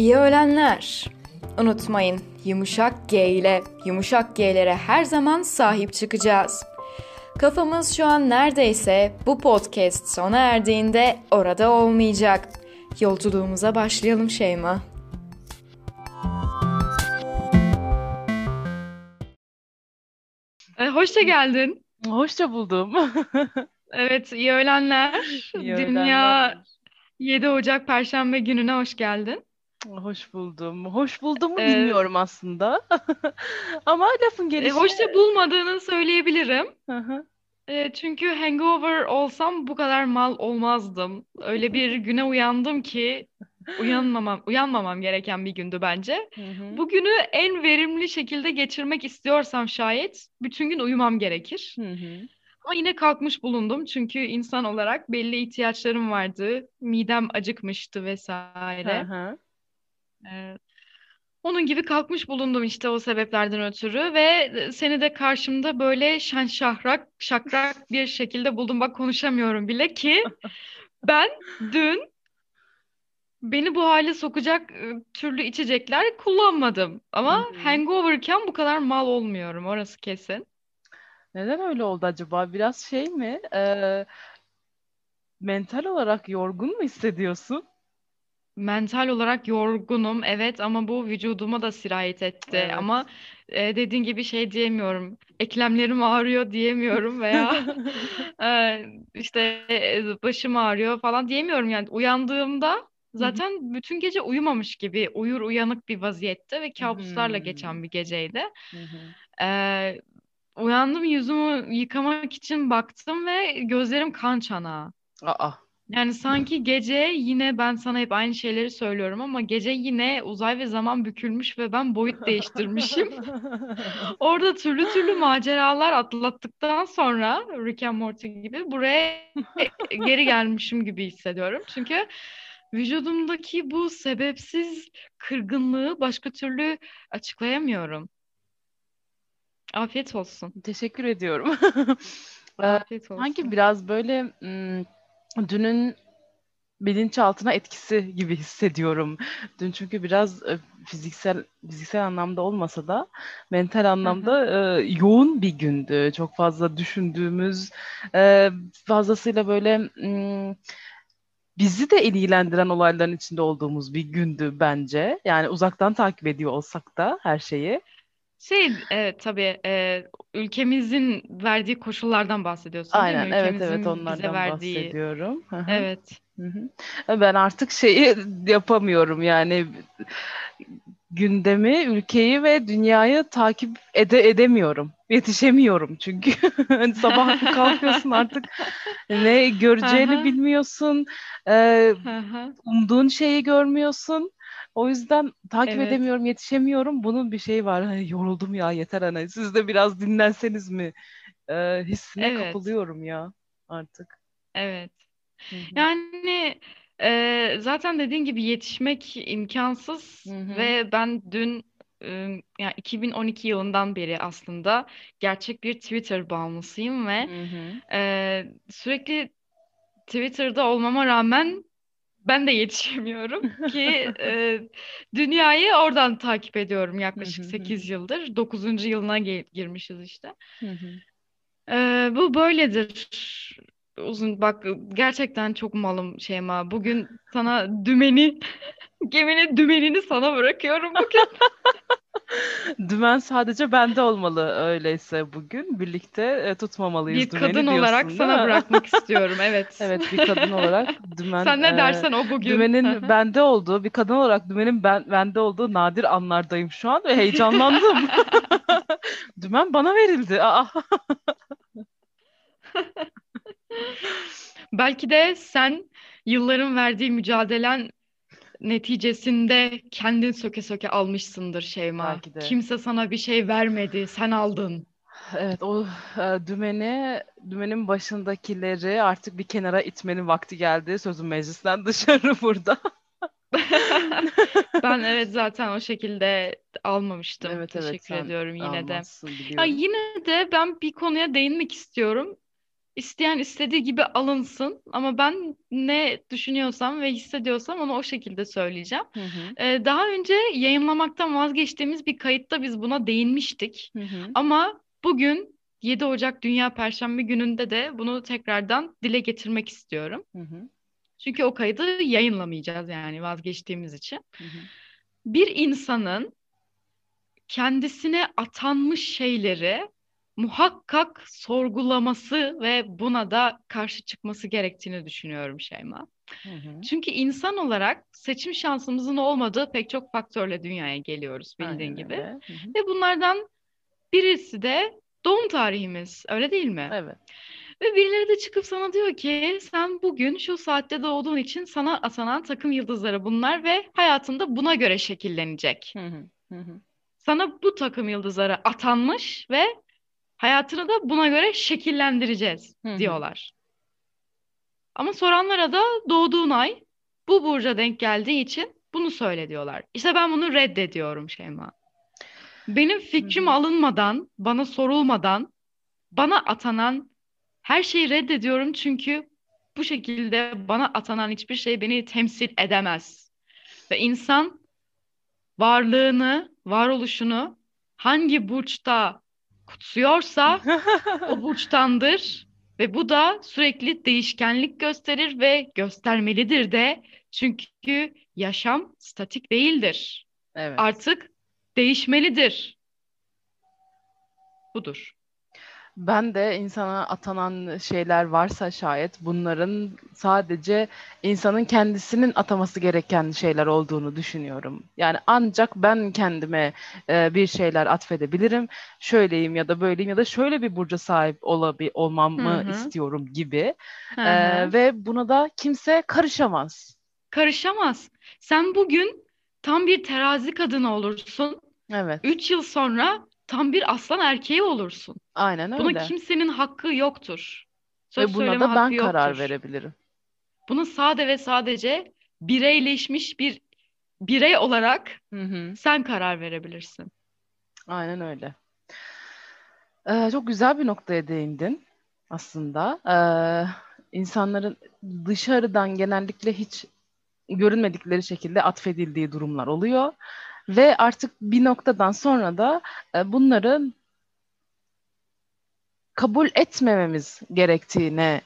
İyi öğlenler. Unutmayın yumuşak G ile yumuşak G'lere her zaman sahip çıkacağız. Kafamız şu an neredeyse bu podcast sona erdiğinde orada olmayacak. Yolculuğumuza başlayalım Şeyma. E, hoşça geldin. Hoşça buldum. Evet, iyi öğlenler. İyi Dünya öğlenler. 7 Ocak Perşembe gününe hoş geldin. Hoş buldum. Hoş bulduğumu Ee, bilmiyorum aslında. Ama lafın E, gelişi... hoşça bulmadığını söyleyebilirim. Hı hı. E, çünkü hangover olsam bu kadar mal olmazdım. Öyle bir güne uyandım ki uyanmamam, uyanmamam gereken bir gündü bence. Hı hı. Bugünü en verimli şekilde geçirmek istiyorsam şayet bütün gün uyumam gerekir. Hı hı. Ama yine kalkmış bulundum çünkü insan olarak belli ihtiyaçlarım vardı. Midem acıkmıştı Hı vesaire. hı. Ee, onun gibi kalkmış bulundum işte o sebeplerden ötürü ve seni de karşımda böyle şen şahrak şakrak bir şekilde buldum. Bak konuşamıyorum bile ki ben dün beni bu hale sokacak e, türlü içecekler kullanmadım. Ama hı. hangoverken bu kadar mal olmuyorum orası kesin. Neden öyle oldu acaba? Biraz şey mi? Ee, mental olarak yorgun mu hissediyorsun? Mental olarak yorgunum evet ama bu vücuduma da sirayet etti. Evet. Ama e, dediğin gibi şey diyemiyorum. Eklemlerim ağrıyor diyemiyorum veya e, işte e, başım ağrıyor falan diyemiyorum. Yani uyandığımda Hı hı. zaten bütün gece uyumamış gibi uyur uyanık bir vaziyette ve kabuslarla Hmm. geçen bir geceydi. Hı hı. E, uyandım yüzümü yıkamak için baktım ve gözlerim kan çanağı. Aa. Yani sanki gece yine ben sana hep aynı şeyleri söylüyorum ama gece yine uzay ve zaman bükülmüş ve ben boyut değiştirmişim. Orada türlü türlü maceralar atlattıktan sonra Rick and Morty gibi buraya geri gelmişim gibi hissediyorum. Çünkü vücudumdaki bu sebepsiz kırgınlığı başka türlü açıklayamıyorum. Afiyet olsun. Teşekkür ediyorum. Ee, Afiyet sanki olsun. biraz böyle ım, dünün bilinçaltına etkisi gibi hissediyorum. Dün çünkü biraz e, fiziksel fiziksel anlamda olmasa da mental anlamda e, yoğun bir gündü. Çok fazla düşündüğümüz, e, fazlasıyla böyle bizi de ilgilendiren olayların içinde olduğumuz bir gündü bence. Yani uzaktan takip ediyor olsak da her şeyi. Şey, evet tabii e, ülkemizin verdiği koşullardan bahsediyorsun değil mi? Aynen, evet evet Ülkemizin bize onlardan verdiği, bahsediyorum. Evet. Hı. Ben artık şeyi yapamıyorum yani gündemi, ülkeyi ve dünyayı takip ede edemiyorum. Yetişemiyorum çünkü. Sabah kalkıyorsun artık ne göreceğini bilmiyorsun. Umduğun şeyi görmüyorsun. O yüzden takip Evet, edemiyorum, yetişemiyorum. Bunun bir şeyi var. Hani yoruldum ya yeter hani. Siz de biraz dinlenseniz mi? Ee, hissine evet, kapılıyorum ya artık. evet. Hı hı. Yani e, zaten dediğin gibi yetişmek imkansız Hı hı. ve ben dün e, yani 2012 yılından beri aslında gerçek bir Twitter bağımlısıyım ve Hı hı. e, sürekli Twitter'da olmama rağmen ben de yetişemiyorum ki e, dünyayı oradan takip ediyorum yaklaşık hı hı 8 yıldır. 9. yılına girmişiz işte. E, bu böyledir. Uzun bak gerçekten çok malım Şeyma. Bugün sana dümeni, geminin dümenini sana bırakıyorum bugün. Dümen sadece bende olmalı öyleyse bugün. Birlikte e, tutmamalıyız Bir dümeni kadın olarak diyorsun sana bırakmak istiyorum. Evet. Evet bir kadın olarak dümen Sen ne e, dersen o bugün. dümenin bende olduğu bir kadın olarak dümenin ben, bende olduğu nadir anlardayım şu an ve heyecanlandım. Dümen bana verildi. Aa. Belki de sen yılların verdiği mücadelen neticesinde kendin söke söke almışsındır Şeyma. Belki de. Kimse sana bir şey vermedi, sen aldın. Evet o e, dümeni dümenin başındakileri artık bir kenara itmenin vakti geldi. Sözüm meclisten dışarı burada. Ben evet zaten o şekilde almamıştım. Evet evet Teşekkür ediyorum yine de. almazsın Ya biliyorum. yine de ben bir konuya değinmek istiyorum. İsteyen istediği gibi alınsın ama ben ne düşünüyorsam ve hissediyorsam onu o şekilde söyleyeceğim. Hı hı. Ee, daha önce yayınlamaktan vazgeçtiğimiz bir kayıtta biz buna değinmiştik. Hı hı. Ama bugün 7 Ocak Dünya Perşembe gününde de bunu tekrardan dile getirmek istiyorum. Hı hı. Çünkü o kaydı yayınlamayacağız yani vazgeçtiğimiz için. Hı hı. Bir insanın kendisine atanmış şeyleri muhakkak sorgulaması ve buna da karşı çıkması gerektiğini düşünüyorum Şeyma. Hı hı. Çünkü insan olarak seçim şansımızın olmadığı pek çok faktörle dünyaya geliyoruz bildiğin Aynen gibi. öyle. Hı hı. Ve bunlardan birisi de doğum tarihimiz, öyle değil mi? Evet. Ve birileri de çıkıp sana diyor ki sen bugün şu saatte doğduğun için sana atanan takım yıldızları bunlar ve hayatında buna göre şekillenecek. Hı hı. Hı hı. Sana bu takım yıldızları atanmış ve hayatını da buna göre şekillendireceğiz Hı hı. diyorlar. Ama soranlara da doğduğun ay bu burca denk geldiği için bunu söyle diyorlar. İşte ben bunu reddediyorum Şeyma. Benim fikrim hı. alınmadan, bana sorulmadan, bana atanan her şeyi reddediyorum çünkü bu şekilde bana atanan hiçbir şey beni temsil edemez. Ve insan varlığını, varoluşunu hangi burçta kutsuyorsa o burçtandır ve bu da sürekli değişkenlik gösterir ve göstermelidir de çünkü yaşam statik değildir. Evet. Artık değişmelidir. Budur. Ben de insana atanan şeyler varsa şayet bunların sadece insanın kendisinin ataması gereken şeyler olduğunu düşünüyorum. Yani ancak ben kendime e, bir şeyler atfedebilirim. Şöyleyim ya da böyleyim ya da şöyle bir burca sahip olabi olmamı Hı hı. istiyorum gibi. Hı E, ve buna da kimse karışamaz. Karışamaz. Sen bugün tam bir terazi kadını olursun. Evet, Üç yıl sonra tam bir aslan erkeği olursun. aynen Buna öyle. kimsenin hakkı yoktur. Söz Ve buna da ben karar yoktur. verebilirim. Bunu sade ve sadece bireyleşmiş bir birey olarak Hı hı. sen karar verebilirsin. Aynen öyle. Ee, çok güzel bir noktaya değindin aslında. Ee, insanların dışarıdan genellikle hiç görünmedikleri şekilde atfedildiği durumlar oluyor. Ve artık bir noktadan sonra da e, bunları kabul etmememiz gerektiğine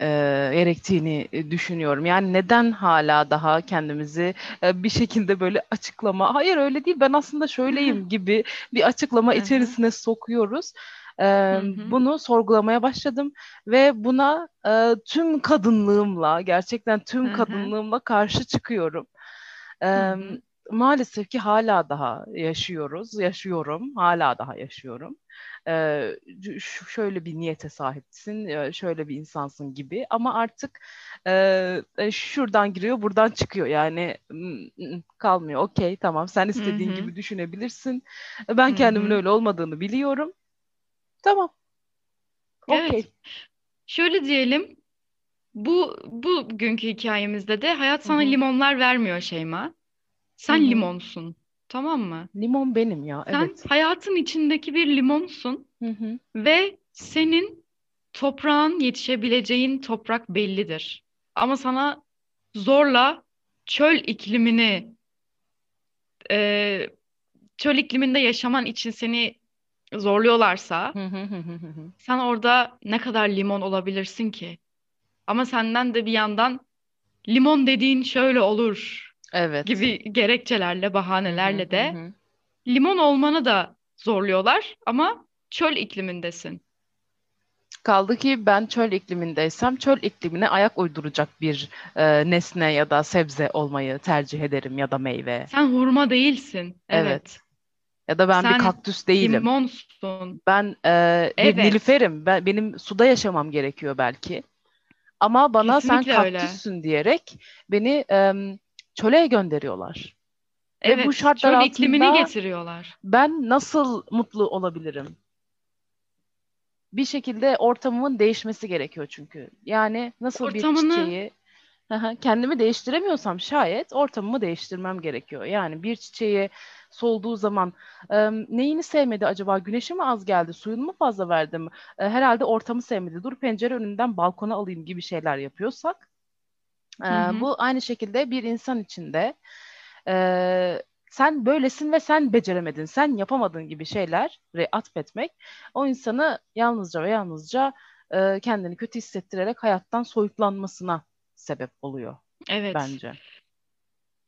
e, gerektiğini e, düşünüyorum. Yani neden hala daha kendimizi e, bir şekilde böyle açıklama, hayır öyle değil ben aslında şöyleyim gibi bir açıklama içerisine sokuyoruz. E, Hı hı. bunu sorgulamaya başladım ve buna e, tüm kadınlığımla, gerçekten tüm Hı kadınlığımla karşı çıkıyorum. E. maalesef ki hala daha yaşıyoruz, yaşıyorum, hala daha yaşıyorum. Ee, şöyle bir niyete sahipsin, e, şöyle bir insansın gibi ama artık e, e, şuradan giriyor, buradan çıkıyor. Yani kalmıyor. Okey, tamam. Sen istediğin hı. gibi düşünebilirsin. Ben kendimin hı. öyle olmadığını biliyorum. Tamam, Evet. okey. Şöyle diyelim. Bu bugünkü hikayemizde de hayat sana hı. limonlar vermiyor Şeyma. Sen hı. limonsun. Tamam mı? Limon benim ya, Sen evet. hayatın içindeki bir limonsun Hı hı. ve senin toprağın yetişebileceğin toprak bellidir. Ama sana zorla çöl iklimini e, çöl ikliminde yaşaman için seni zorluyorlarsa sen orada ne kadar limon olabilirsin ki? Ama senden de bir yandan limon dediğin şöyle olur Evet. gibi gerekçelerle, bahanelerle hı de hı. limon olmanı da zorluyorlar ama çöl iklimindesin. Kaldı ki ben çöl iklimindeysem çöl iklimine ayak uyduracak bir e, nesne ya da sebze olmayı tercih ederim ya da meyve. Sen hurma değilsin. Evet. Evet. Ya da ben bir Sen kaktüs değilim. limonsun. Ben e, bir Evet. nilüferim. Ben, benim suda yaşamam gerekiyor belki. Ama bana sen Kesinlikle öyle. kaktüssün diyerek beni e, çöle gönderiyorlar. Ve bu Evet, şartlar çöl iklimini altında getiriyorlar. ben nasıl mutlu olabilirim? Bir şekilde ortamımın değişmesi gerekiyor çünkü. Yani nasıl bir Ortamını çiçeği Hı hı, kendimi değiştiremiyorsam şayet ortamımı değiştirmem gerekiyor. Yani bir çiçeği solduğu zaman e, neyini sevmedi acaba? Güneşi mi az geldi? Suyunu mu fazla verdim? E, herhalde ortamı sevmedi. Dur pencere önünden balkona alayım gibi şeyler yapıyorsak e, bu aynı şekilde bir insan içinde e, sen böylesin ve sen beceremedin, sen yapamadın gibi şeyleri atfetmek o insanı yalnızca ve yalnızca e, kendini kötü hissettirerek hayattan soyutlanmasına sebep oluyor Evet. bence.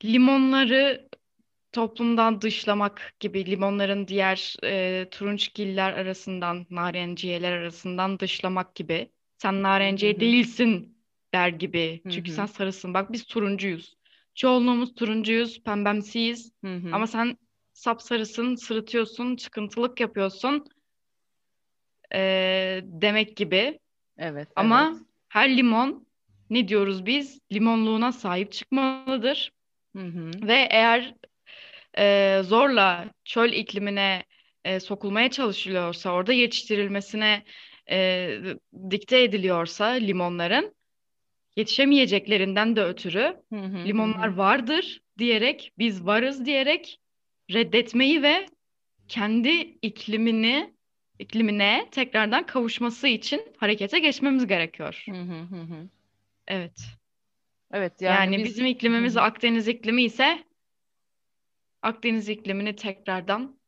Limonları toplumdan dışlamak gibi limonların diğer e, turunçgiller arasından, narenciyeler arasından dışlamak gibi. Sen narenciye Hı hı. değilsin der gibi. Çünkü hı. sen sarısın. Bak biz turuncuyuz. Çoğunluğumuz turuncuyuz, pembemsiyiz. Hı hı. Ama sen sapsarısın, sırıtıyorsun, çıkıntılık yapıyorsun e, demek gibi. Evet, Ama evet. her limon ne diyoruz biz? Limonluğuna sahip çıkmalıdır. Hı hı. Ve eğer e, zorla çöl iklimine e, sokulmaya çalışılıyorsa, orada yetiştirilmesine e, dikte ediliyorsa limonların yetişemeyeceklerinden de ötürü Hı hı, hı limonlar hı. vardır diyerek, biz varız diyerek reddetmeyi ve kendi iklimini iklimine tekrardan kavuşması için harekete geçmemiz gerekiyor. Hı hı, hı hı. Evet. Evet yani Yani biz bizim iklimimiz. Akdeniz iklimi ise Akdeniz iklimini tekrardan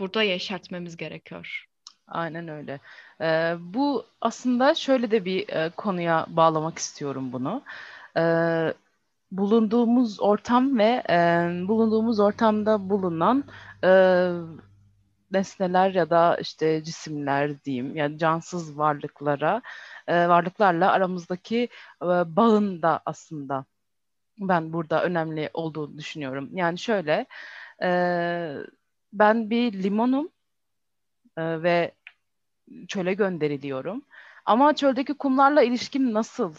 burada yeşertmemiz gerekiyor. Aynen öyle. Ee, bu aslında şöyle de bir e, konuya bağlamak istiyorum bunu. Ee, bulunduğumuz ortam ve e, bulunduğumuz ortamda bulunan e, nesneler ya da işte cisimler diyeyim, yani cansız varlıklara, e, varlıklarla aramızdaki e, bağın da aslında ben burada önemli olduğunu düşünüyorum. Yani şöyle, e, ben bir limonum e, ve çöle gönderiliyorum. Ama çöldeki kumlarla ilişkim nasıl?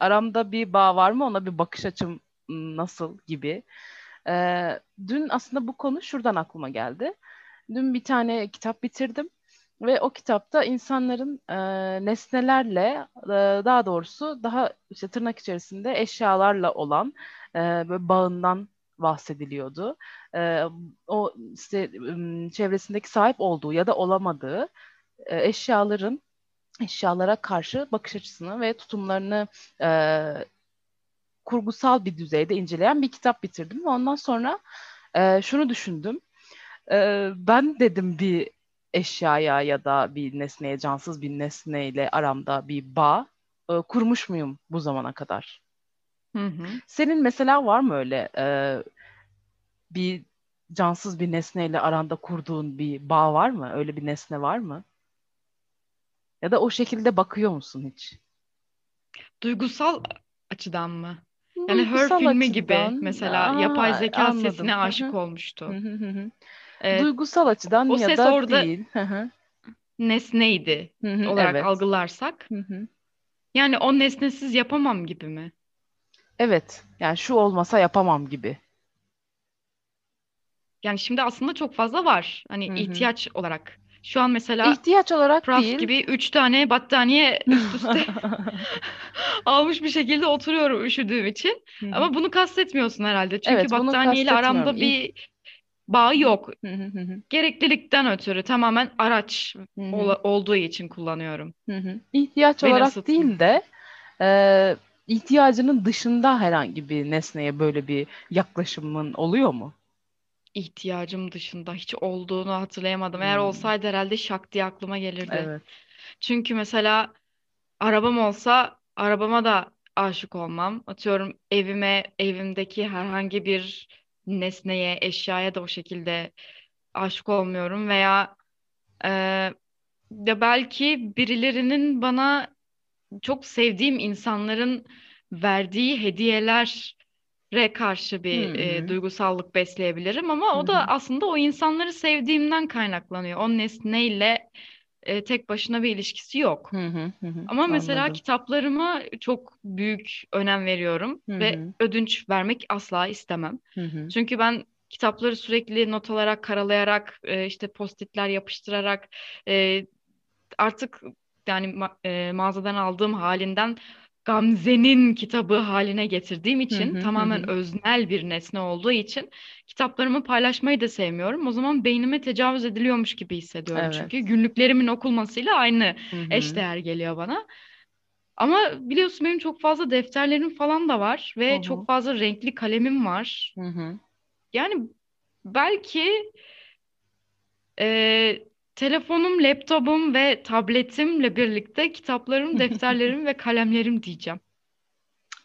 Aramda bir bağ var mı? Ona bir bakış açım nasıl gibi. Ee, dün aslında bu konu şuradan aklıma geldi. Dün bir tane kitap bitirdim ve o kitapta insanların e, nesnelerle, e, daha doğrusu daha işte tırnak içerisinde eşyalarla olan e, böyle bağından bahsediliyordu. E, o işte çevresindeki sahip olduğu ya da olamadığı e, eşyaların eşyalara karşı bakış açısını ve tutumlarını e, kurgusal bir düzeyde inceleyen bir kitap bitirdim. Ve ondan sonra e, şunu düşündüm. E, ben dedim bir eşyaya ya da bir nesneye, cansız bir nesneyle aramda bir bağ e, kurmuş muyum bu zamana kadar? Hı hı. Senin mesela var mı öyle e, bir cansız bir nesneyle aranda kurduğun bir bağ var mı? Öyle bir nesne var mı? Ya da o şekilde bakıyor musun hiç? Duygusal açıdan mı? Yani Her filmi gibi açıdan mesela yapay aa, zeka anladım. sesine aşık hı, hı olmuştu. Ee, Duygusal açıdan o ya ses da orada değil. Nesneydi hı hı, olarak Evet. algılarsak. Hı hı. Yani o nesnesiz yapamam gibi mi? Evet. Yani şu olmasa yapamam gibi. Yani şimdi aslında çok fazla var. Hani Hı hı. ihtiyaç olarak. Şu an mesela İhtiyaç olarak Pras değil. gibi üç tane battaniye üst üste almış bir şekilde oturuyorum üşüdüğüm için. Hı hı. Ama bunu kastetmiyorsun herhalde. Çünkü Evet, battaniyeyle aramda bir bağ yok. Hı hı, hı hı, Gereklilikten ötürü tamamen araç ola- olduğu için kullanıyorum. hı hı. İhtiyaç Beni olarak ısıtma. değil de e, ihtiyacının dışında herhangi bir nesneye böyle bir yaklaşımın oluyor mu? İhtiyacım dışında hiç olduğunu hatırlayamadım. Eğer Hmm, olsaydı herhalde şak diye aklıma gelirdi. Evet. Çünkü mesela arabam olsa arabama da aşık olmam. Atıyorum evime, evimdeki herhangi bir nesneye, eşyaya da o şekilde aşık olmuyorum veya e, de belki birilerinin bana çok sevdiğim insanların verdiği hediyelere karşı bir e, hı, duygusallık besleyebilirim ama o da hı, aslında o insanları sevdiğimden kaynaklanıyor. O nesneyle e, tek başına bir ilişkisi yok. hı hı, hı. Ama mesela Anladım. kitaplarıma çok büyük önem veriyorum Hı ve hı, ödünç vermek asla istemem. hı hı, Çünkü ben kitapları sürekli not alarak, karalayarak, e, işte postitler yapıştırarak e, artık yani ma- e, mağazadan aldığım halinden Gamze'nin kitabı haline getirdiğim için Hı hı, tamamen hı hı. öznel bir nesne olduğu için kitaplarımı paylaşmayı da sevmiyorum. O zaman beynime tecavüz ediliyormuş gibi hissediyorum Evet. çünkü günlüklerimin okunmasıyla aynı Hı hı. eşdeğer geliyor bana. Ama biliyorsun benim çok fazla defterlerim falan da var Hı ve hı. çok fazla renkli kalemim var. Hı hı. Yani belki e, telefonum, laptopum ve tabletimle birlikte kitaplarım, defterlerim ve kalemlerim diyeceğim.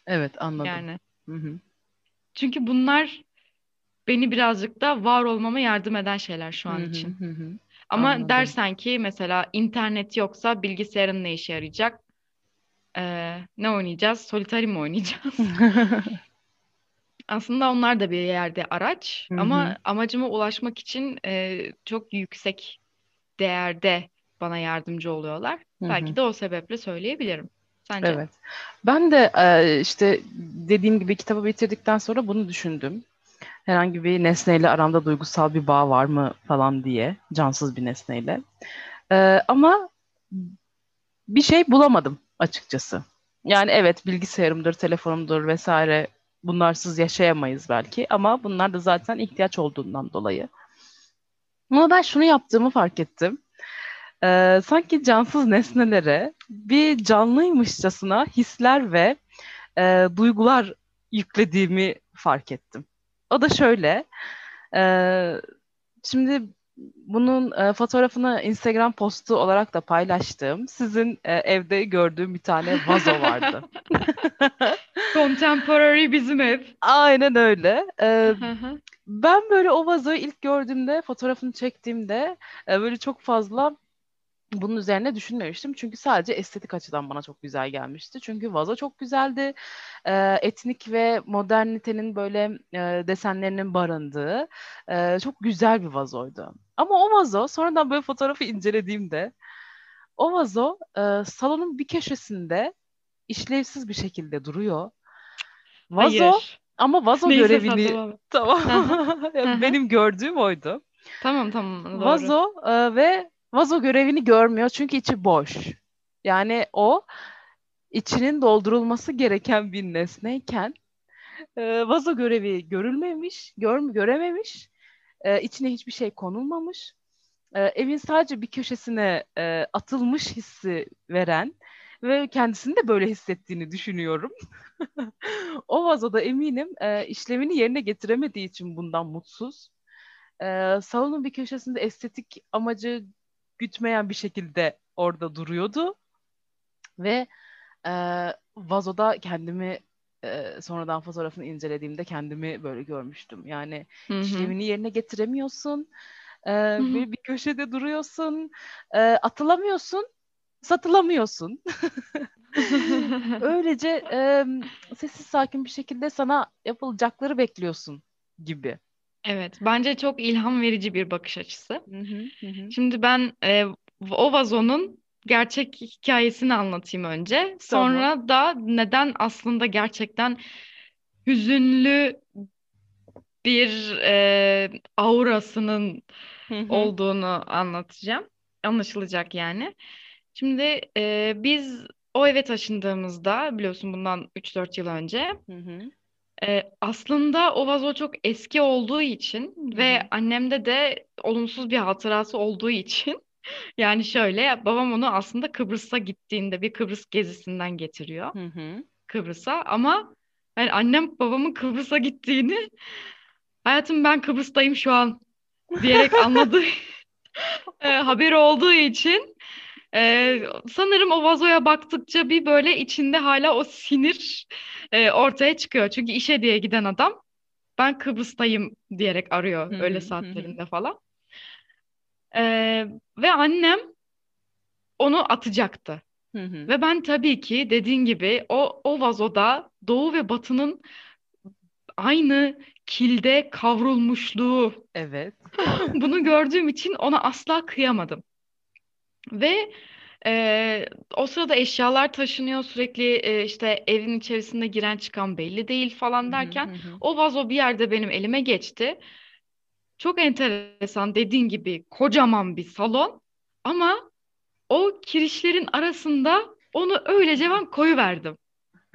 Evet anladım. Yani Hı hı. çünkü bunlar beni birazcık da var olmama yardım eden şeyler şu Hı an hı, için. hı hı. Ama Anladım. dersen ki mesela internet yoksa bilgisayarın ne işe yarayacak? Ee, ne oynayacağız? Solitaire mi oynayacağız? Aslında onlar da bir yerde araç Hı hı. ama amacıma ulaşmak için e, çok yüksek değerde bana yardımcı oluyorlar. Hı hı. Belki de o sebeple söyleyebilirim. Sence? Evet. Ben de e, işte dediğim gibi kitabı bitirdikten sonra bunu düşündüm. Herhangi bir nesneyle aramda duygusal bir bağ var mı falan diye. Cansız bir nesneyle. E, ama bir şey bulamadım açıkçası. Yani evet bilgisayarımdır, telefonumdur vesaire bunlarsız yaşayamayız belki ama bunlar da zaten ihtiyaç olduğundan dolayı. Ama ben şunu yaptığımı fark ettim. Ee, sanki cansız nesnelere bir canlıymışçasına hisler ve e, duygular yüklediğimi fark ettim. O da şöyle. e, şimdi bunun e, fotoğrafını Instagram postu olarak da paylaştım. Sizin e, evde gördüğüm bir tane vazo vardı. Contemporary bizim ev. Aynen öyle. Hı. Ben böyle o vazoyu ilk gördüğümde, fotoğrafını çektiğimde e, böyle çok fazla bunun üzerine düşünmemiştim. Çünkü sadece estetik açıdan bana çok güzel gelmişti. Çünkü vazo çok güzeldi. Ee, etnik ve modernitenin böyle e, desenlerinin barındığı e, çok güzel bir vazoydu. Ama o vazo sonradan böyle fotoğrafı incelediğimde o vazo e, salonun bir köşesinde işlevsiz bir şekilde duruyor. Vazo Hayır. Ama vazo Neyse görevini tamam benim gördüğüm oydu. Tamam tamam doğru. Vazo e, ve vazo görevini görmüyor çünkü içi boş. Yani o içinin doldurulması gereken bir nesneyken e, vazo görevi görülmemiş, gör, görememiş, e, içine hiçbir şey konulmamış. E, evin sadece bir köşesine e, atılmış hissi veren ve kendisini de böyle hissettiğini düşünüyorum. O vazoda eminim e, işlevini yerine getiremediği için bundan mutsuz. E, salonun bir köşesinde estetik amacı gütmeyen bir şekilde orada duruyordu. Ve e, vazoda kendimi e, sonradan fotoğrafını incelediğimde kendimi böyle görmüştüm. Yani Hı hı. işlevini yerine getiremiyorsun. E, böyle bir köşede duruyorsun. E, atılamıyorsun. Satılamıyorsun. Öylece e, sessiz sakin bir şekilde sana yapılacakları bekliyorsun gibi. Evet, bence çok ilham verici bir bakış açısı. Hı hı, hı hı. Şimdi ben e, o vazonun gerçek hikayesini anlatayım önce. Sonra da neden aslında gerçekten hüzünlü bir e, aurasının Hı hı. olduğunu anlatacağım. Anlaşılacak yani. Şimdi e, biz o eve taşındığımızda biliyorsun bundan 3-4 yıl önce Hı hı. e, aslında o vazo çok eski olduğu için ve hı. annemde de olumsuz bir hatırası olduğu için yani şöyle babam onu aslında Kıbrıs'a gittiğinde bir Kıbrıs gezisinden getiriyor Hı hı. Kıbrıs'a ama yani annem babamın Kıbrıs'a gittiğini hayatım ben Kıbrıs'tayım şu an diyerek anladığı e, haberi olduğu için e, sanırım o vazoya baktıkça bir böyle içinde hala o sinir e, ortaya çıkıyor. Çünkü işe diye giden adam ben Kıbrıs'tayım diyerek arıyor Hı öyle hı, hı hı. saatlerinde falan. E, ve annem onu atacaktı. Ve ben tabii ki dediğin gibi o o vazoda Doğu ve Batı'nın aynı kilde kavrulmuşluğu Evet. bunu gördüğüm için ona asla kıyamadım. Ve e, o sırada eşyalar taşınıyor sürekli e, işte evin içerisinde giren çıkan belli değil Hı falan hı, derken hı hı. o vazo bir yerde benim elime geçti. Çok enteresan dediğin gibi kocaman bir salon ama o kirişlerin arasında onu öylece ben koyuverdim.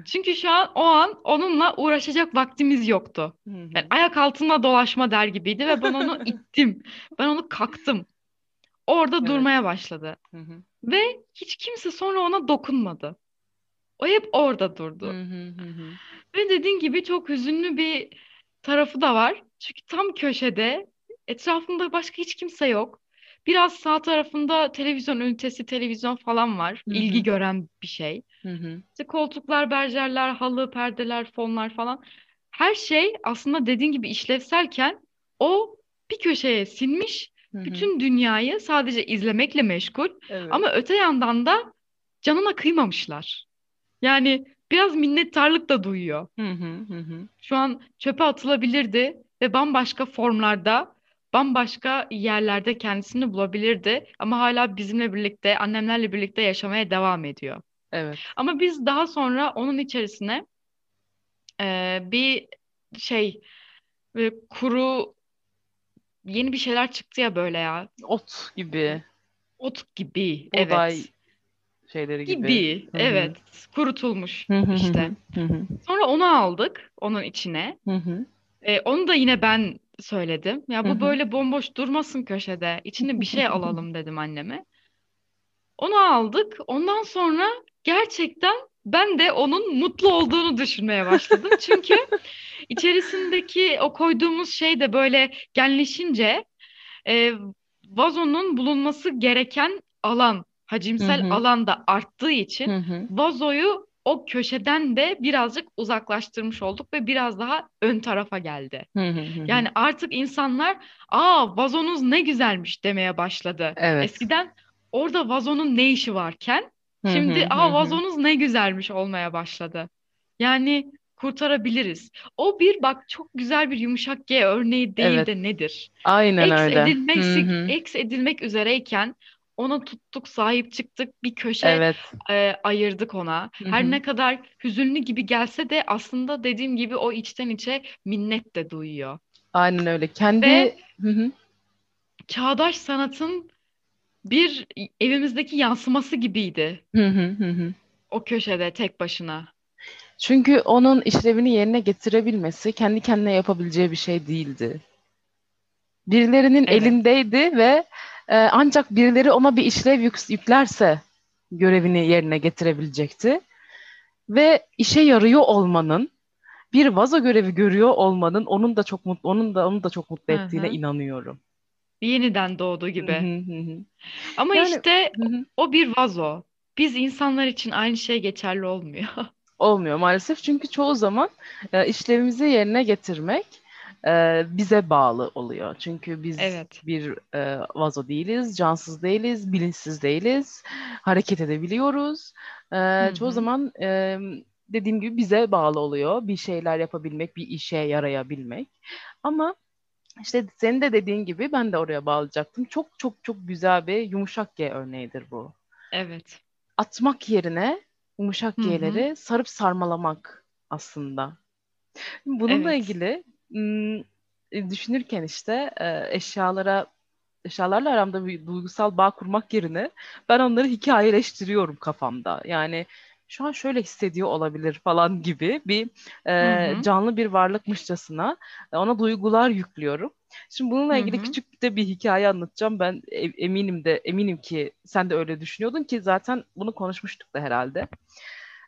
Çünkü şu an o an onunla uğraşacak vaktimiz yoktu. Hı hı. Yani ayak altında dolaşma der gibiydi ve ben onu ittim. Ben onu kaktım. Orada Evet. durmaya başladı. Hı hı. Ve hiç kimse sonra ona dokunmadı. O hep orada durdu. Hı hı hı. Ve dediğin gibi çok hüzünlü bir tarafı da var. Çünkü tam köşede etrafında başka hiç kimse yok. Biraz sağ tarafında televizyon ünitesi, televizyon falan var. Hı hı. İlgi gören bir şey. Hı hı. İşte koltuklar, berjerler, halı, perdeler, fonlar falan. Her şey aslında dediğin gibi işlevselken o bir köşeye sinmiş. Hı hı. Bütün dünyayı sadece izlemekle meşgul. Evet. Ama öte yandan da canına kıymamışlar. Yani biraz minnettarlık da duyuyor. Hı hı hı hı. Şu an çöpe atılabilirdi ve bambaşka formlarda, bambaşka yerlerde kendisini bulabilirdi. Ama hala bizimle birlikte, annemlerle birlikte yaşamaya devam ediyor. Evet. Ama biz daha sonra onun içerisine eee, bir şey, böyle kuru yeni bir şeyler çıktı ya böyle ya. Ot gibi, Ot gibi, buğday evet. şeyleri gibi. Gibi, Hı hı. evet. Kurutulmuş Hı hı hı işte. hı hı. Sonra onu aldık onun içine. Hı hı. E, onu da yine ben söyledim. Ya bu hı. böyle bomboş durmasın köşede. İçine bir şey alalım dedim anneme. Onu aldık. Ondan sonra gerçekten ben de onun mutlu olduğunu düşünmeye başladım. Çünkü içerisindeki o koyduğumuz şey de böyle genleşince e, vazonun bulunması gereken alan, hacimsel Hı hı. alan da arttığı için Hı hı. vazoyu o köşeden de birazcık uzaklaştırmış olduk ve biraz daha ön tarafa geldi. Hı hı hı hı. Yani artık insanlar aa vazonuz ne güzelmiş demeye başladı. Evet. Eskiden orada vazonun ne işi varken şimdi aa vazonuz ne güzelmiş olmaya başladı. Yani kurtarabiliriz. O bir bak çok güzel bir yumuşak G örneği değil Evet. de nedir? Aynen Eks öyle. Hı. eks edilmek üzereyken ona tuttuk, sahip çıktık, bir köşe Evet. e, ayırdık ona. Her ne kadar hüzünlü gibi gelse de aslında dediğim gibi o içten içe minnet de duyuyor. Aynen öyle. Kendi Ve çağdaş sanatın bir evimizdeki yansıması gibiydi Hı hı hı hı. o köşede tek başına. Çünkü onun işlevini yerine getirebilmesi kendi kendine yapabileceği bir şey değildi. Birilerinin Evet. elindeydi ve e, ancak birileri ona bir işlev yük- yüklerse görevini yerine getirebilecekti. Ve işe yarıyor olmanın, bir vazo görevi görüyor olmanın onun da çok mutlu, onun da onu da çok mutlu Hı ettiğine hı. inanıyorum. Yeniden doğduğu Hı gibi. hı hı hı. Ama Yani işte hı hı. o bir vazo. Biz insanlar için aynı şey geçerli olmuyor. Olmuyor maalesef çünkü çoğu zaman e, işlevimizi yerine getirmek e, bize bağlı oluyor. Çünkü biz Evet. bir e, vazo değiliz, cansız değiliz, bilinçsiz değiliz, hareket edebiliyoruz. E, çoğu zaman e, dediğim gibi bize bağlı oluyor bir şeyler yapabilmek, bir işe yarayabilmek. Ama işte senin de dediğin gibi ben de oraya bağlayacaktım. Çok çok çok güzel bir yumuşak G örneğidir bu. Evet. Atmak yerine yumuşak Hı hı. G'leri sarıp sarmalamak aslında. Bununla Evet. ilgili m, e, düşünürken işte e, eşyalara eşyalarla aramda bir duygusal bağ kurmak yerine ben onları hikayeleştiriyorum kafamda. Yani şu an şöyle hissediyor olabilir falan gibi bir Hı e, hı. canlı bir varlıkmışçasına e, ona duygular yüklüyorum. Şimdi bununla Hı ilgili hı. küçük de bir hikaye anlatacağım. Ben e- eminim de eminim ki sen de öyle düşünüyordun ki zaten bunu konuşmuştuk da herhalde.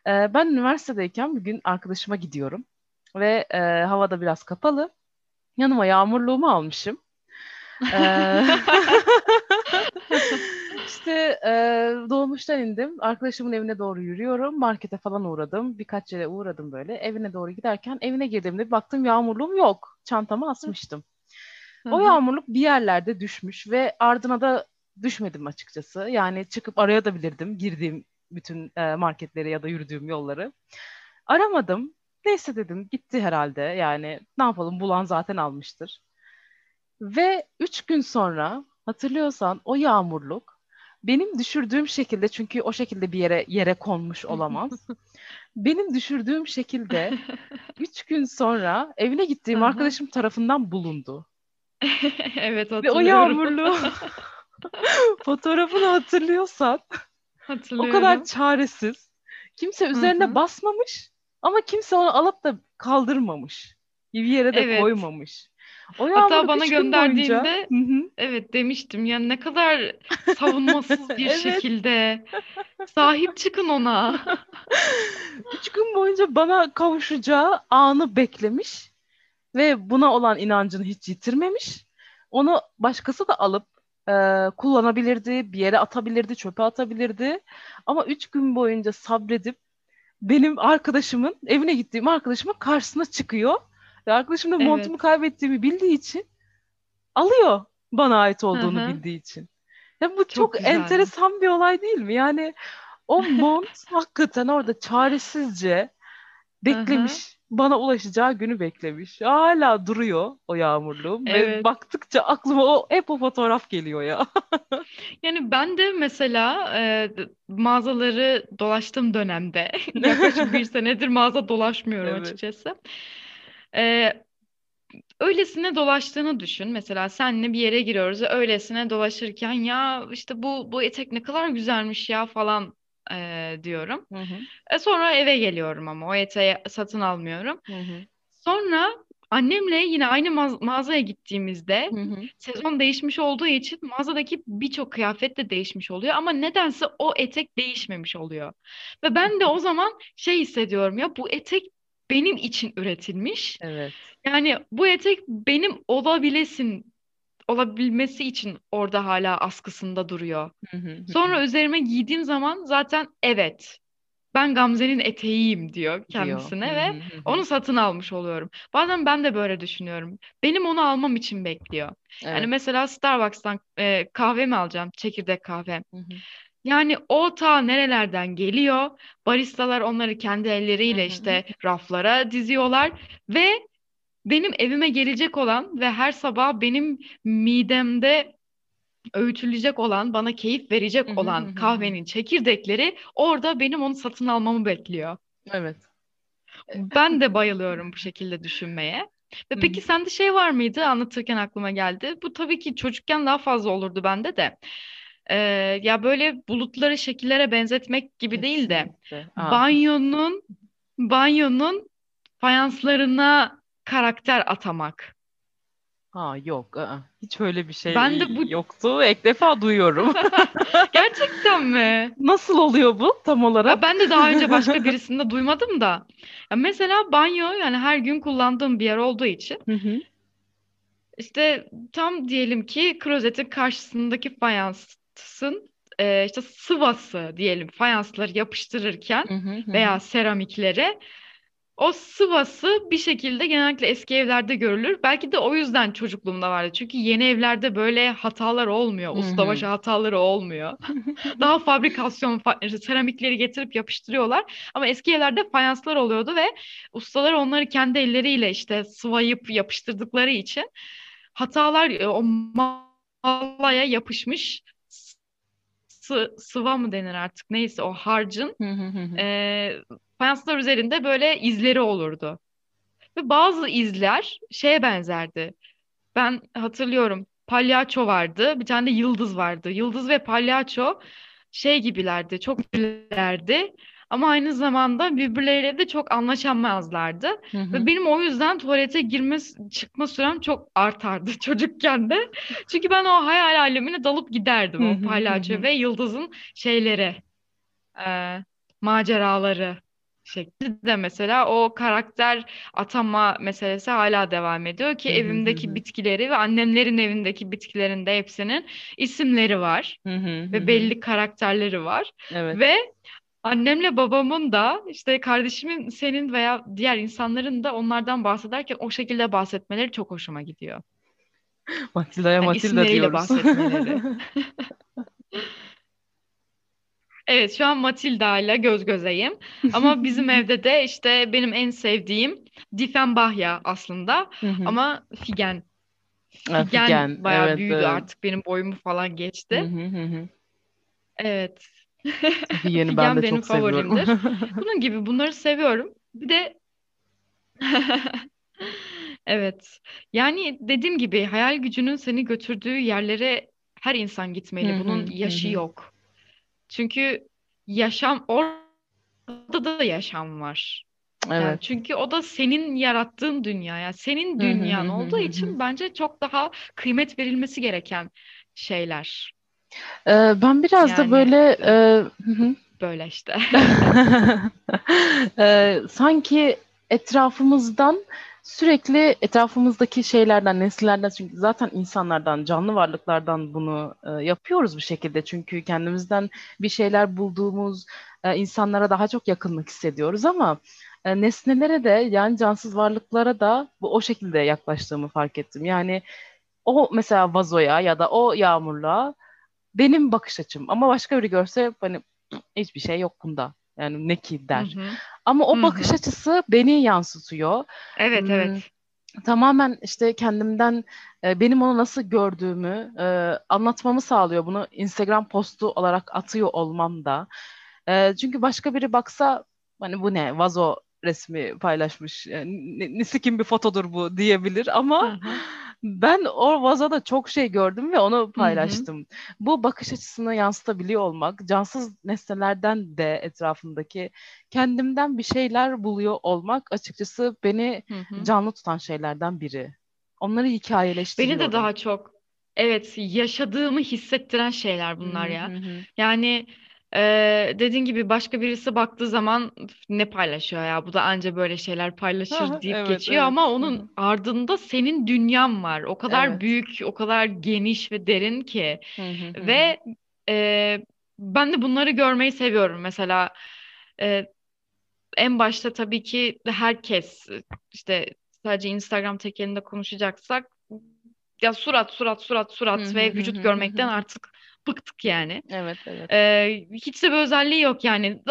E, ben üniversitedeyken bir gün arkadaşıma gidiyorum ve e, havada biraz kapalı. Yanıma yağmurluğumu almışım. Ee, işte e, dolmuştan indim. Arkadaşımın evine doğru yürüyorum. Markete falan uğradım. Birkaç yere uğradım böyle. Evine doğru giderken evine girdiğimde baktım yağmurluğum yok. Çantama asmıştım. O yağmurluk bir yerlerde düşmüş ve ardına da düşmedim açıkçası. Yani çıkıp arayabilirdim girdiğim bütün e, marketleri ya da yürüdüğüm yolları. Aramadım. Neyse dedim gitti herhalde. Yani ne yapalım bulan zaten almıştır. Ve üç gün sonra hatırlıyorsan o yağmurluk benim düşürdüğüm şekilde çünkü o şekilde bir yere yere konmuş olamaz. Benim düşürdüğüm şekilde üç gün sonra evine gittiğim hı. arkadaşım tarafından bulundu. Evet Ve o hatırlıyorum. yağmurlu fotoğrafını hatırlıyorsan o kadar Hatırlıyorum. çaresiz. Kimse üzerine basmamış Ama kimse onu alıp da kaldırmamış. Bir yere de Evet. koymamış. O Hatta bana boyunca- gönderdiğinde evet demiştim ya ne kadar savunmasız bir Evet. şekilde sahip çıkın ona. Üç gün boyunca bana kavuşacağı anı beklemiş ve buna olan inancını hiç yitirmemiş. Onu başkası da alıp e, kullanabilirdi, bir yere atabilirdi, çöpe atabilirdi. Ama üç gün boyunca sabredip benim arkadaşımın, evine gittiğim arkadaşımın karşısına çıkıyor. Ve arkadaşım da Evet. montumu kaybettiğimi bildiği için alıyor bana ait olduğunu Hı hı. bildiği için. Ya bu çok, güzel. enteresan bir olay değil mi? Yani o mont hakikaten orada çaresizce beklemiş. Bana ulaşacağı günü beklemiş. Hala duruyor o yağmurluğum. Ve Evet. baktıkça aklıma o hep o fotoğraf geliyor ya. Yani ben de mesela e, mağazaları dolaştığım dönemde yaklaşık bir senedir mağaza dolaşmıyorum Evet. açıkçası. E, öylesine dolaştığını düşün. Mesela senle bir yere giriyoruz ve öylesine dolaşırken ya işte bu bu etek ne kadar güzelmiş ya falan e, diyorum. Hı hı, E, sonra eve geliyorum ama o eteği satın almıyorum. hı hı, Sonra annemle yine aynı mağaz- mağazaya gittiğimizde hı hı. sezon değişmiş olduğu için mağazadaki birçok kıyafet de değişmiş oluyor ama nedense o etek değişmemiş oluyor. Ve ben de o zaman şey hissediyorum ya bu etek benim için üretilmiş. Evet. Yani bu etek benim olabilesin olabilmesi için orada hala askısında duruyor. Sonra üzerime giydiğim zaman zaten evet ben Gamze'nin eteğiyim diyor diyor. kendisine Hı ve onu satın almış oluyorum. Bazen ben de böyle düşünüyorum. Benim onu almam için bekliyor. Yani Evet. mesela Starbucks'tan e, kahve mi alacağım? Çekirdek kahve. Hı hı, Yani o ta nerelerden geliyor? Baristalar onları kendi elleriyle işte raflara diziyorlar ve benim evime gelecek olan ve her sabah benim midemde öğütülecek olan, bana keyif verecek olan kahvenin çekirdekleri orada benim onu satın almamı bekliyor. Evet. Ben de bayılıyorum bu şekilde düşünmeye. Ve peki sende şey var mıydı? Anlatırken aklıma geldi. Bu tabii ki çocukken daha fazla olurdu bende de. Ee, ya böyle bulutları şekillere benzetmek gibi değil de. Aa, banyonun banyonun fayanslarına karakter atamak. ha yok. aa. Hiç öyle bir şey Ben de bu yoktu. İlk defa duyuyorum. gerçekten mi? Nasıl oluyor bu tam Ya olarak? ben de daha önce başka birisinde duymadım da. Ya mesela banyo yani her gün kullandığım bir yer olduğu için Hı hı. işte tam diyelim ki klozetin karşısındaki fayansın e, işte sıvası diyelim fayansları yapıştırırken Hı hı, veya seramiklere o sıvası bir şekilde genellikle eski evlerde görülür. Belki de o yüzden çocukluğumda vardı. Çünkü yeni evlerde böyle hatalar olmuyor. Ustabaşı hataları olmuyor. Daha fabrikasyon fa- seramikleri getirip yapıştırıyorlar. Ama eski evlerde fayanslar oluyordu ve ustalar onları kendi elleriyle işte sıvayıp yapıştırdıkları için hatalar e, o mallaya yapışmış sı- sıva mı denir artık neyse o harcın e, fayanslar üzerinde böyle izleri olurdu. Ve bazı izler şeye benzerdi. Ben hatırlıyorum palyaço vardı. Bir tane de yıldız vardı. Yıldız ve palyaço şey gibilerdi. Çok gülerlerdi. Ama aynı zamanda birbirleriyle de çok anlaşamazlardı. Hı hı. Ve benim o yüzden tuvalete girme çıkma sürem çok artardı çocukken de. Çünkü ben o hayal alemine dalıp giderdim. Hı O hı, hı palyaço hı. ve yıldızın şeyleri, e, maceraları şekli de mesela o karakter atama meselesi hala devam ediyor ki Hı hı, evimdeki hı. bitkileri ve annemlerin evindeki bitkilerin de hepsinin isimleri var Hı hı, hı ve belli karakterleri var Evet. ve annemle babamın da işte kardeşimin senin veya diğer insanların da onlardan bahsederken o şekilde bahsetmeleri çok hoşuma gidiyor. Matilda'ya Yani Matilda isimleriyle diyoruz. bahsetmeleri. Evet, şu an Matilda ile göz gözeyim. Ama bizim evde de işte benim en sevdiğim Diefenbachia aslında. Ama Figen. Figen Figen. bayağı Evet, büyüdü evet. artık benim boyumu falan geçti. hı, Figen'i ben de benim çok seviyorum. favorimdir. Bunun gibi bunları seviyorum. Bir de evet. Yani dediğim gibi hayal gücünün seni götürdüğü yerlere her insan gitmeli. Bunun yaşı yok. Çünkü yaşam orada da yaşam var. Yani Evet. çünkü o da senin yarattığın dünya. Yani senin dünyan olduğu için bence çok daha kıymet verilmesi gereken şeyler. Ee, ben biraz da Yani böyle e, hı hı. böyle işte. Ee, sanki etrafımızdan sürekli etrafımızdaki şeylerden, nesillerden çünkü zaten insanlardan, canlı varlıklardan bunu e, yapıyoruz bir şekilde. Çünkü kendimizden bir şeyler bulduğumuz e, insanlara daha çok yakınlık hissediyoruz ama e, nesnelere de yani cansız varlıklara da bu o şekilde yaklaştığımı fark ettim. Yani o mesela vazoya ya da o yağmurluğa benim bakış açım ama başka biri görse hani hiçbir şey yok bunda. Yani ne ki Hı der. hı. Ama o Hı bakış hı. açısı beni yansıtıyor. Evet Hmm, evet. tamamen işte kendimden e, benim onu nasıl gördüğümü e, anlatmamı sağlıyor. Bunu Instagram postu olarak atıyor olmam da. E, çünkü başka biri baksa hani bu ne vazo resmi paylaşmış. Yani, ne, nesi kim bir fotodur bu diyebilir Hı ama hı. Ben o vazoda çok şey gördüm ve onu paylaştım. Bu bakış açısını yansıtabiliyor olmak, cansız nesnelerden de etrafımdaki kendimden bir şeyler buluyor olmak açıkçası beni Hı hı. canlı tutan şeylerden biri. Onları Beni de daha çok evet yaşadığımı hissettiren şeyler bunlar hı ya. Yani e, dediğin gibi başka birisi baktığı zaman "Üf, ne paylaşıyor ya bu da anca böyle şeyler paylaşır deyip Evet, geçiyor evet. ama onun hı. ardında senin dünyan var. O kadar Evet. büyük, o kadar geniş ve derin ki Hı hı ve e, ben de bunları görmeyi seviyorum. Mesela e, en başta tabii ki herkes işte sadece Instagram tekelinde konuşacaksak ya surat surat surat surat ve vücut görmekten artık bıktık yani. Evet, evet. Ee, hiç de bir özelliği yok yani.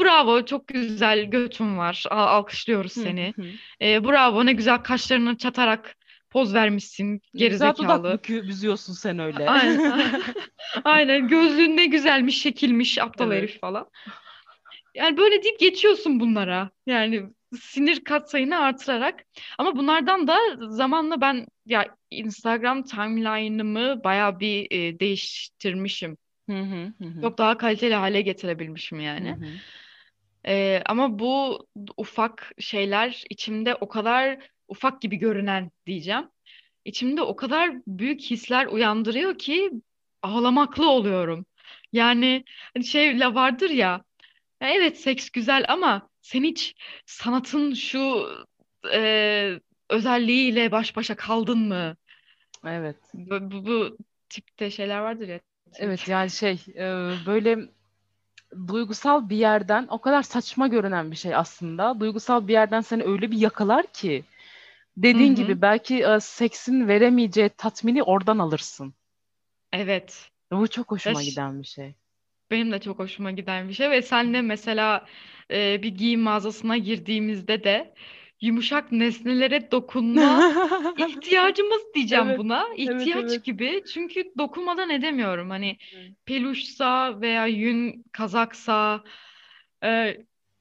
Bravo çok güzel götün var. Al- alkışlıyoruz seni. Ee, bravo ne güzel kaşlarını çatarak poz vermişsin Ne güzel dudak gerizekalı. büzüyorsun sen öyle. Aynen. Aynen gözlüğün ne güzelmiş şekilmiş aptal Evet. herif falan. Yani böyle deyip geçiyorsun bunlara. Yani sinir katsayını artırarak. Ama bunlardan da zamanla ben ya Instagram timeline'ımı bayağı bir e, değiştirmişim. Hı hı hı hı. Çok daha kaliteli hale getirebilmişim yani. hı. E, ama bu ufak şeyler içimde o kadar ufak gibi görünen diyeceğim. İçimde o kadar büyük hisler uyandırıyor ki ağlamaklı oluyorum. Yani hani şey vardır ya. Ya evet seks güzel ama sen hiç sanatın şu e, özelliğiyle baş başa kaldın mı? Evet. Bu, bu, bu tipte şeyler vardır ya Evet yani şey e, böyle duygusal bir yerden o kadar saçma görünen bir şey aslında. Duygusal bir yerden seni öyle bir yakalar ki dediğin hı. gibi belki e, seksin veremeyeceği tatmini oradan alırsın. Evet. Bu çok hoşuma ş- giden bir şey. benim de çok hoşuma giden bir şey ve senle mesela e, bir giyim mağazasına girdiğimizde de yumuşak nesnelere dokunma ihtiyacımız diyeceğim Evet, buna. evet, evet. İhtiyaç gibi. Çünkü dokunmadan edemiyorum. Hani peluşsa veya yün kazaksa e,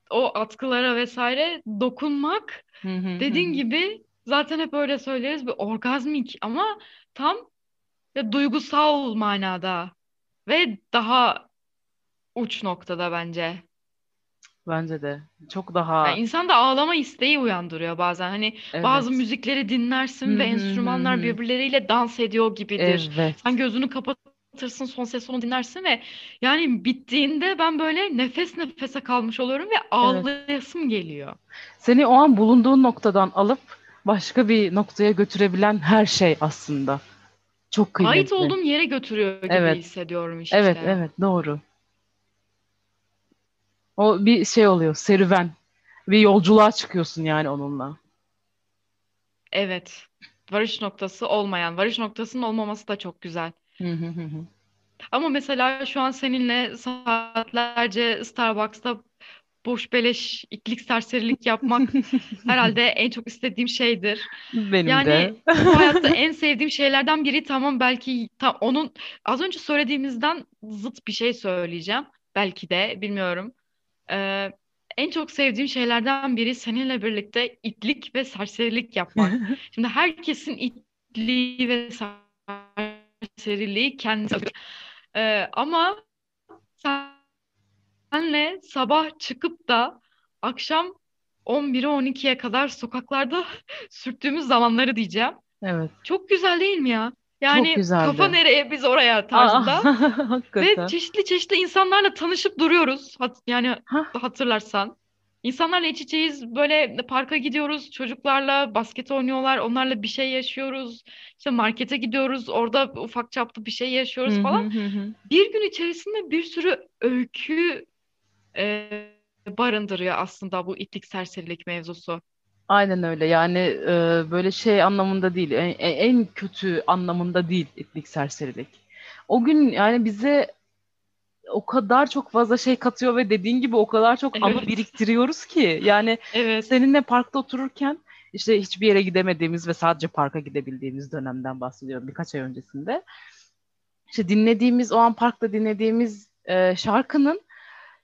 o atkılara vesaire dokunmak dediğin gibi zaten hep öyle söyleriz bir orgazmik ama tam ya, duygusal manada ve daha uç noktada bence. Bence de çok Yani daha insanda ağlama isteği uyandırıyor bazen. Hani bazı evet. müzikleri Hı dinlersin ve hı hı enstrümanlar birbirleriyle dans ediyor gibidir. Sen Evet. gözünü kapatırsın, son ses onu dinlersin ve yani bittiğinde ben böyle nefes nefese kalmış oluyorum ve Evet. ağlayasım geliyor. Seni o an bulunduğun noktadan alıp başka bir noktaya götürebilen her şey aslında. Çok Ait kıymetli. olduğum yere götürüyor gibi Evet. hissediyorum Evet, işte. evet, doğru. O bir şey oluyor, serüven. Bir yolculuğa çıkıyorsun yani onunla. Evet. Varış noktası olmayan, varış noktasının olmaması da çok güzel. Hı hı hı hı. Ama mesela şu an seninle saatlerce Starbucks'ta boş beleş itlik serserilik yapmak herhalde en çok istediğim şeydir. Benim de. Yani bu hayatta en sevdiğim şeylerden biri tamam belki tam onun az önce söylediğimizden zıt bir şey söyleyeceğim. Belki de bilmiyorum. Ee, en çok sevdiğim şeylerden biri seninle birlikte itlik ve serserilik yapmak. Şimdi herkesin itliği ve serseriliği kendisi. Ee, ama senle sabah çıkıp da akşam 11'e 12'ye kadar sokaklarda sürttüğümüz zamanları diyeceğim. Evet. Çok güzel değil mi ya? Yani kafa nereye biz oraya tarzında. Aa. Ve çeşitli çeşitli insanlarla tanışıp duruyoruz. Hat yani Hah. hatırlarsan. İnsanlarla iç içeyiz. Böyle parka gidiyoruz. Çocuklarla basket oynuyorlar. Onlarla bir şey yaşıyoruz. İşte markete gidiyoruz. Orada ufak çaplı bir şey yaşıyoruz hı falan. hı hı. Bir gün içerisinde bir sürü öykü e, barındırıyor aslında bu itlik serserilik mevzusu. Aynen öyle. Yani e, böyle şey anlamında değil, en, en kötü anlamında değil itlik serserilik. O gün yani bize o kadar çok fazla şey katıyor ve dediğin gibi o kadar çok anı Evet. biriktiriyoruz ki. Yani Evet. seninle parkta otururken işte hiçbir yere gidemediğimiz ve sadece parka gidebildiğimiz dönemden bahsediyorum birkaç ay öncesinde. İşte dinlediğimiz o an parkta dinlediğimiz e, şarkının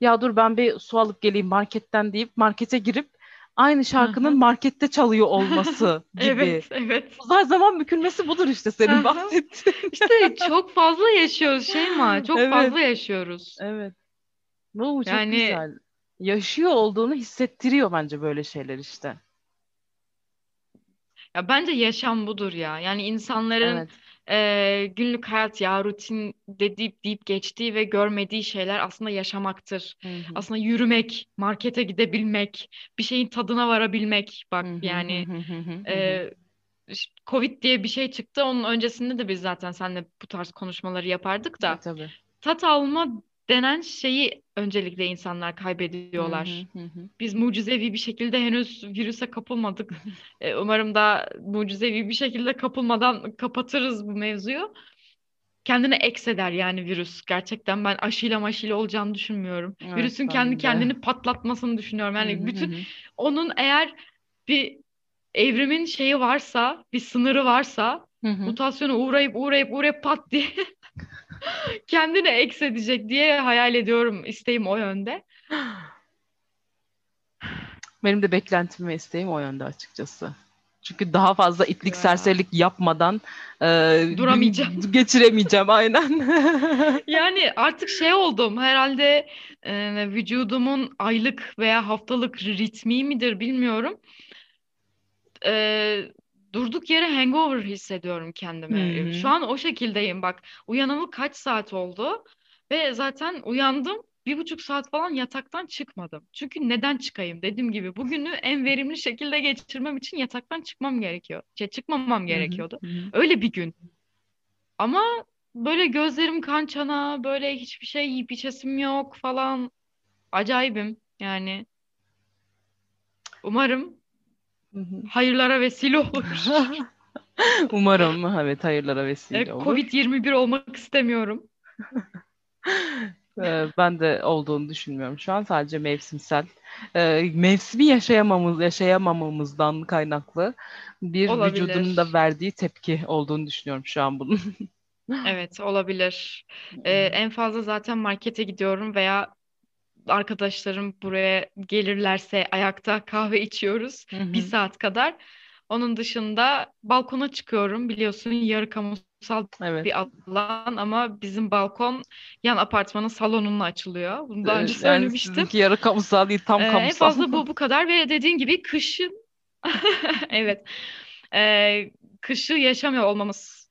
ya dur ben bir su alıp geleyim marketten deyip markete girip aynı şarkının hı. markette çalıyor olması gibi. Evet, evet. Uzay zaman bükülmesi budur işte senin bahsettiğin. İşte çok fazla yaşıyoruz Şeyma. Çok Evet. fazla yaşıyoruz. Evet. Bu çok Yani- güzel. Yaşıyor olduğunu hissettiriyor bence böyle şeyler işte. Ya bence yaşam budur ya. Yani insanların Evet. Eee, günlük hayat ya rutin deyip deyip geçtiği ve görmediği şeyler aslında yaşamaktır. Hı hı. Aslında yürümek, markete gidebilmek, bir şeyin tadına varabilmek. Bak Hı hı yani hı hı hı ş- Covid diye bir şey çıktı. Onun öncesinde de biz zaten seninle bu tarz konuşmaları yapardık da. Tabii. Tat alma denen şeyi öncelikle insanlar kaybediyorlar. hı hı hı. Biz mucizevi bir şekilde henüz virüse kapılmadık. E, Umarım da mucizevi bir şekilde kapılmadan kapatırız bu mevzuyu. Kendine ekseder yani virüs. Gerçekten ben aşıyla maşıyla olacağını düşünmüyorum. Evet, Virüsün kendi de. kendini patlatmasını düşünüyorum. Yani bütün onun eğer bir evrimin şeyi varsa, bir sınırı varsa Hı hı. mutasyona uğrayıp uğrayıp uğrayıp pat diye kendini eksedecek diye hayal ediyorum. İsteğim o yönde. Benim de beklentim ve isteğim o yönde açıkçası. Çünkü daha fazla itlik Ya. serserilik yapmadan e, Duramayacağım. geçiremeyeceğim aynen. Yani artık şey oldum herhalde e, vücudumun aylık veya haftalık ritmi midir bilmiyorum. E, durduk yere hangover hissediyorum kendimi. Hı Şu an o şekildeyim bak. Uyanalı kaç saat oldu ve zaten uyandım. Bir buçuk saat falan yataktan çıkmadım. Çünkü neden çıkayım? Dediğim gibi bugünü en verimli şekilde geçirmem için yataktan çıkmam gerekiyor. Şey, çıkmamam gerekiyordu. hı hı. Öyle bir gün. Ama böyle gözlerim kan çana, böyle hiçbir şey yiyip içesim yok falan. Acayibim yani. Umarım Hı hı. hayırlara vesile olur. Umarım evet hayırlara E, vesile olur. Covid-21 olmak istemiyorum. Ee, Ben de olduğunu düşünmüyorum. Şu an sadece mevsimsel, e, mevsimi yaşayamamız, yaşayamamamızdan kaynaklı bir vücudun da Olabilir. verdiği tepki olduğunu düşünüyorum şu an bunun. Evet, olabilir. E, en fazla zaten markete gidiyorum veya arkadaşlarım buraya gelirlerse ayakta kahve içiyoruz Hı hı. bir saat kadar. Onun dışında balkona çıkıyorum. Biliyorsun yarı kamusal Evet. bir alan ama bizim balkon yan apartmanın salonuna açılıyor. Bunu daha önce Evet, yani söylemiştim. sizinki yarı kamusal değil, tam Ee, en kamusal. fazla bu bu kadar ve dediğin gibi kışın evet Ee, kışı yaşamıyor olmamız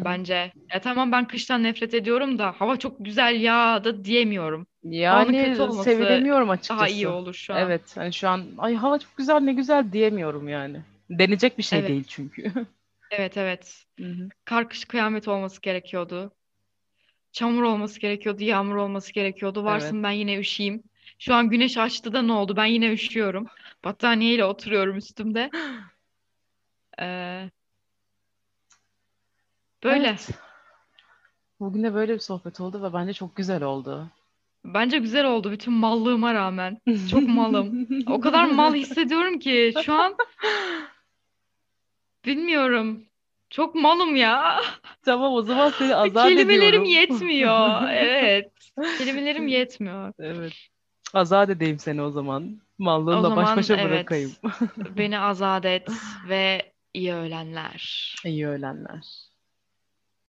bence. Ya tamam ben kıştan nefret ediyorum da hava çok güzel ya da diyemiyorum. Havanın Yani kötü olması sevilemiyorum daha iyi açıkçası. olur şu an. Evet, hani şu an ay hava çok güzel ne güzel diyemiyorum yani. Denecek bir şey Evet, değil çünkü. evet, evet. Hı hı. Kar kış kıyamet olması gerekiyordu. Çamur olması gerekiyordu, yağmur olması gerekiyordu. Evet. Varsın ben yine üşüyeyim. Şu an güneş açtı da ne oldu? Ben yine üşüyorum. Battaniyeyle oturuyorum üstümde. Ee, böyle. Evet. Bugün de böyle bir sohbet oldu ve bence çok güzel oldu. Bence güzel oldu bütün mallığıma rağmen. Çok malım. O kadar mal hissediyorum ki şu an bilmiyorum. Çok malım ya. Tamam o zaman seni azat Kelimelerim ediyorum. yetmiyor. Evet. Kelimelerim yetmiyor. Evet. Azat edeyim seni o zaman. O Mallığınla baş başa evet. bırakayım. Beni azat et ve iyi öğlenler. İyi öğlenler.